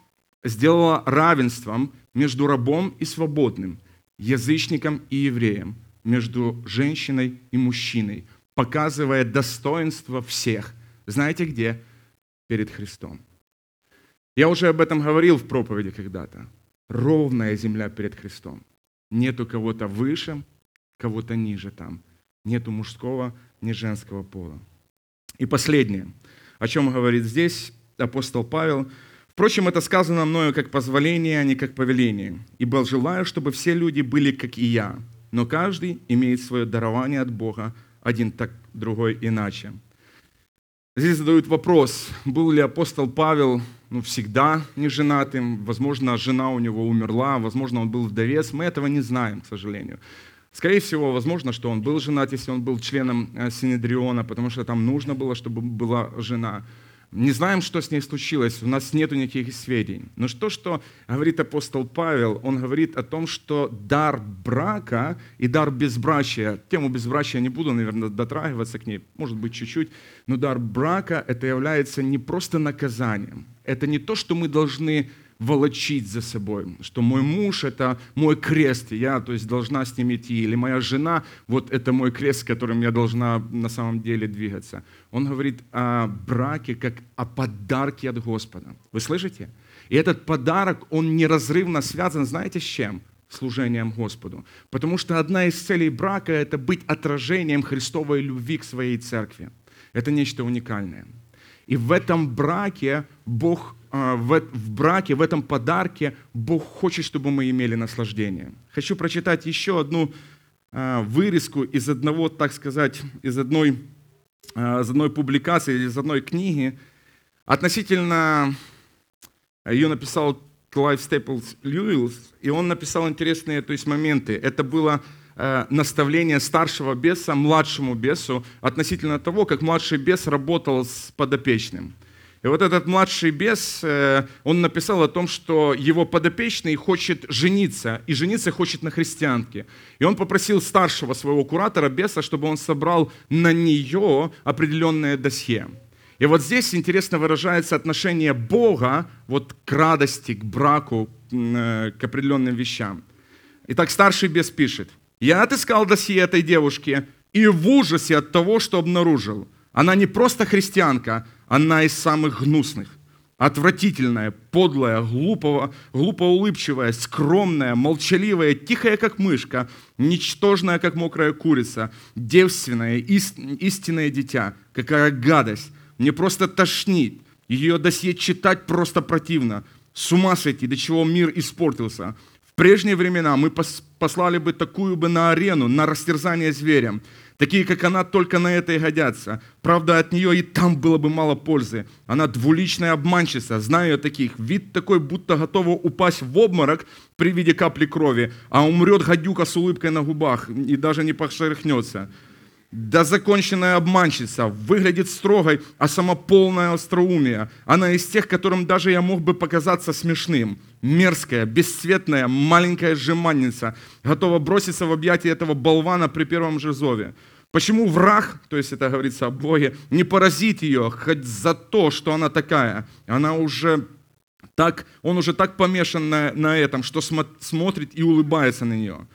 сделало равенством между рабом и свободным, язычником и евреем, между женщиной и мужчиной, показывая достоинство всех. Знаете где? Перед Христом. Я уже об этом говорил в проповеди когда-то. Ровная земля перед Христом. Нету кого-то выше, кого-то ниже там. Нету мужского, ни женского пола. И последнее. о чем говорит здесь апостол Павел. Впрочем, это сказано мною как позволение, а не как повеление. Ибо желаю, чтобы все люди были, как и я. Но каждый имеет свое дарование от Бога, один так, другой иначе. Здесь задают вопрос, был ли апостол Павел ну, всегда не женатым, возможно, жена у него умерла, возможно, он был вдовец, мы этого не знаем, к сожалению. Скорее всего, возможно, что он был женат, если он был членом э, Синедриона, потому что там нужно было, чтобы была жена. Не знаем, что с ней случилось, у нас нет никаких сведений. Но что, что говорит апостол Павел, он говорит о том, что дар брака и дар безбрачия, тему безбрачия не буду, наверное, дотрагиваться к ней, может быть, чуть-чуть, но дар брака это является не просто наказанием, это не то, что мы должны волочить за собой, что мой муж – это мой крест, я то есть, должна с ним идти, или моя жена – вот это мой крест, с которым я должна на самом деле двигаться. Он говорит о браке как о подарке от Господа. Вы слышите? И этот подарок, он неразрывно связан, знаете, с чем? служением Господу. Потому что одна из целей брака – это быть отражением Христовой любви к своей церкви. Это нечто уникальное. И в этом браке Бог в, в браке, в этом подарке Бог хочет, чтобы мы имели наслаждение. Хочу прочитать еще одну а, вырезку из одного, так сказать, из одной, а, из одной публикации, из одной книги. Относительно ее написал Клайв Стейплс Льюис, и он написал интересные то есть, моменты. Это было наставление старшего беса младшему бесу относительно того, как младший бес работал с подопечным – и вот этот младший бес, э, он написал о том, что его подопечный хочет жениться, и жениться хочет на христианке. И он попросил старшего своего куратора беса, чтобы он собрал на нее определенное досье. И вот здесь интересно выражается отношение Бога вот к радости, к браку, э, к определенным вещам. Итак, старший бес пишет, «Я отыскал досье этой девушки и в ужасе от того, что обнаружил. Она не просто христианка, она из самых гнусных. Отвратительная, подлая, глупого, глупо-улыбчивая, скромная, молчаливая, тихая, как мышка, ничтожная, как мокрая курица, девственная, ист, истинное дитя. Какая гадость! Мне просто тошнит. Ее досье читать просто противно. С ума сойти, до чего мир испортился. В прежние времена мы послали бы такую бы на арену, на растерзание зверям. Такие, как она, только на это и годятся. Правда, от нее и там было бы мало пользы. Она двуличная обманщица, знаю я таких. Вид такой, будто готова упасть в обморок при виде капли крови, а умрет гадюка с улыбкой на губах и даже не пошерхнется. Да законченная обманщица, выглядит строгой, а сама полная остроумия. Она из тех, которым даже я мог бы показаться смешным. Мерзкая, бесцветная, маленькая жеманница, готова броситься в объятия этого болвана при первом же зове. Почему враг, то есть это говорится о Боге, не поразит ее хоть за то, что она такая? Она уже так, он уже так помешан на, на этом, что смотрит и улыбается на нее.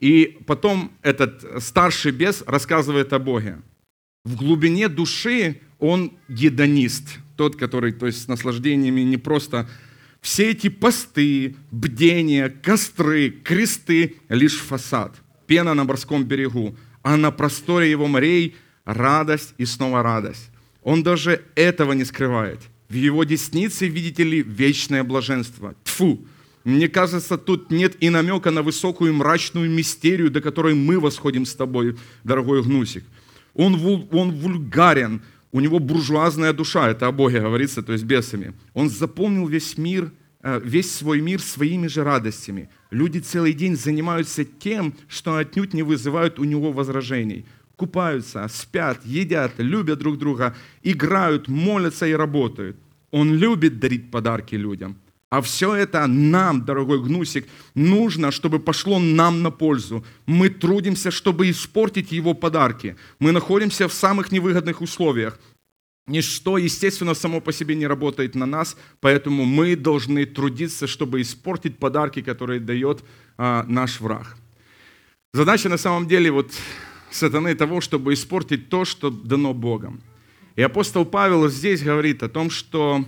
И потом этот старший бес рассказывает о Боге. В глубине души он гедонист, тот, который то есть, с наслаждениями не просто... Все эти посты, бдения, костры, кресты — лишь фасад, пена на морском берегу, а на просторе его морей радость и снова радость. Он даже этого не скрывает. В его деснице, видите ли, вечное блаженство. Тфу, мне кажется, тут нет и намека на высокую мрачную мистерию, до которой мы восходим с тобой, дорогой Гнусик. Он, вул, он вульгарен, у него буржуазная душа, это о Боге говорится, то есть бесами. Он заполнил весь мир, э, весь свой мир своими же радостями. Люди целый день занимаются тем, что отнюдь не вызывают у него возражений. Купаются, спят, едят, любят друг друга, играют, молятся и работают. Он любит дарить подарки людям – а все это нам, дорогой Гнусик, нужно, чтобы пошло нам на пользу. Мы трудимся, чтобы испортить его подарки. Мы находимся в самых невыгодных условиях. Ничто, естественно, само по себе не работает на нас, поэтому мы должны трудиться, чтобы испортить подарки, которые дает а, наш враг. Задача на самом деле вот сатаны того, чтобы испортить то, что дано Богом. И апостол Павел здесь говорит о том, что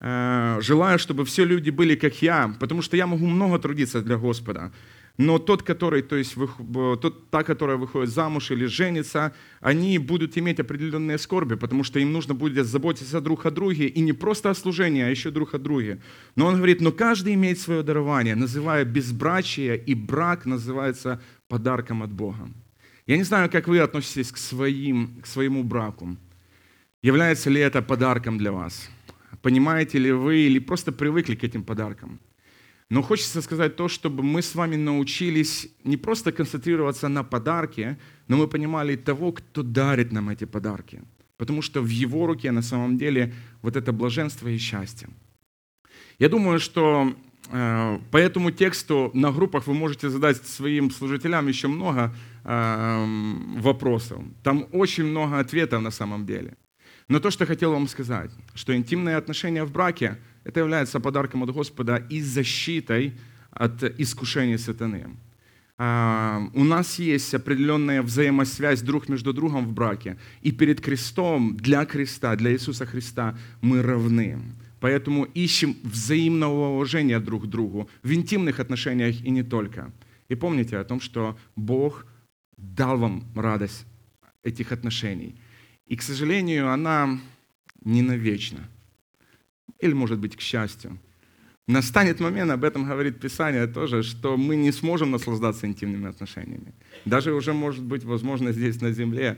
желаю, чтобы все люди были как я, потому что я могу много трудиться для Господа. Но тот, который, то есть тот, та, которая выходит замуж или женится, они будут иметь определенные скорби, потому что им нужно будет заботиться друг о друге, и не просто о служении, а еще друг о друге. Но он говорит, но каждый имеет свое дарование, называя безбрачие, и брак называется подарком от Бога. Я не знаю, как вы относитесь к, своим, к своему браку. Является ли это подарком для вас? Понимаете ли вы или просто привыкли к этим подаркам? Но хочется сказать то, чтобы мы с вами научились не просто концентрироваться на подарке, но мы понимали того, кто дарит нам эти подарки. Потому что в его руке на самом деле вот это блаженство и счастье. Я думаю, что э, по этому тексту на группах вы можете задать своим служителям еще много э, вопросов. Там очень много ответов на самом деле. Но то, что хотел вам сказать, что интимные отношения в браке, это является подарком от Господа и защитой от искушения сатаны. А, У нас есть определенная взаимосвязь друг между другом в браке. И перед крестом, для креста, для Иисуса Христа мы равны. Поэтому ищем взаимного уважения друг к другу в интимных отношениях и не только. И помните о том, что Бог дал вам радость этих отношений. И, к сожалению, она не навечно. Или, может быть, к счастью. Настанет момент, об этом говорит Писание тоже, что мы не сможем наслаждаться интимными отношениями. Даже уже, может быть, возможно, здесь на земле.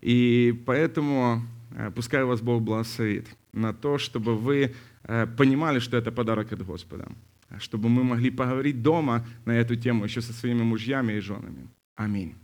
И поэтому э, пускай вас Бог благословит на то, чтобы вы э, понимали, что это подарок от Господа. Чтобы мы могли поговорить дома на эту тему еще со своими мужьями и женами. Аминь.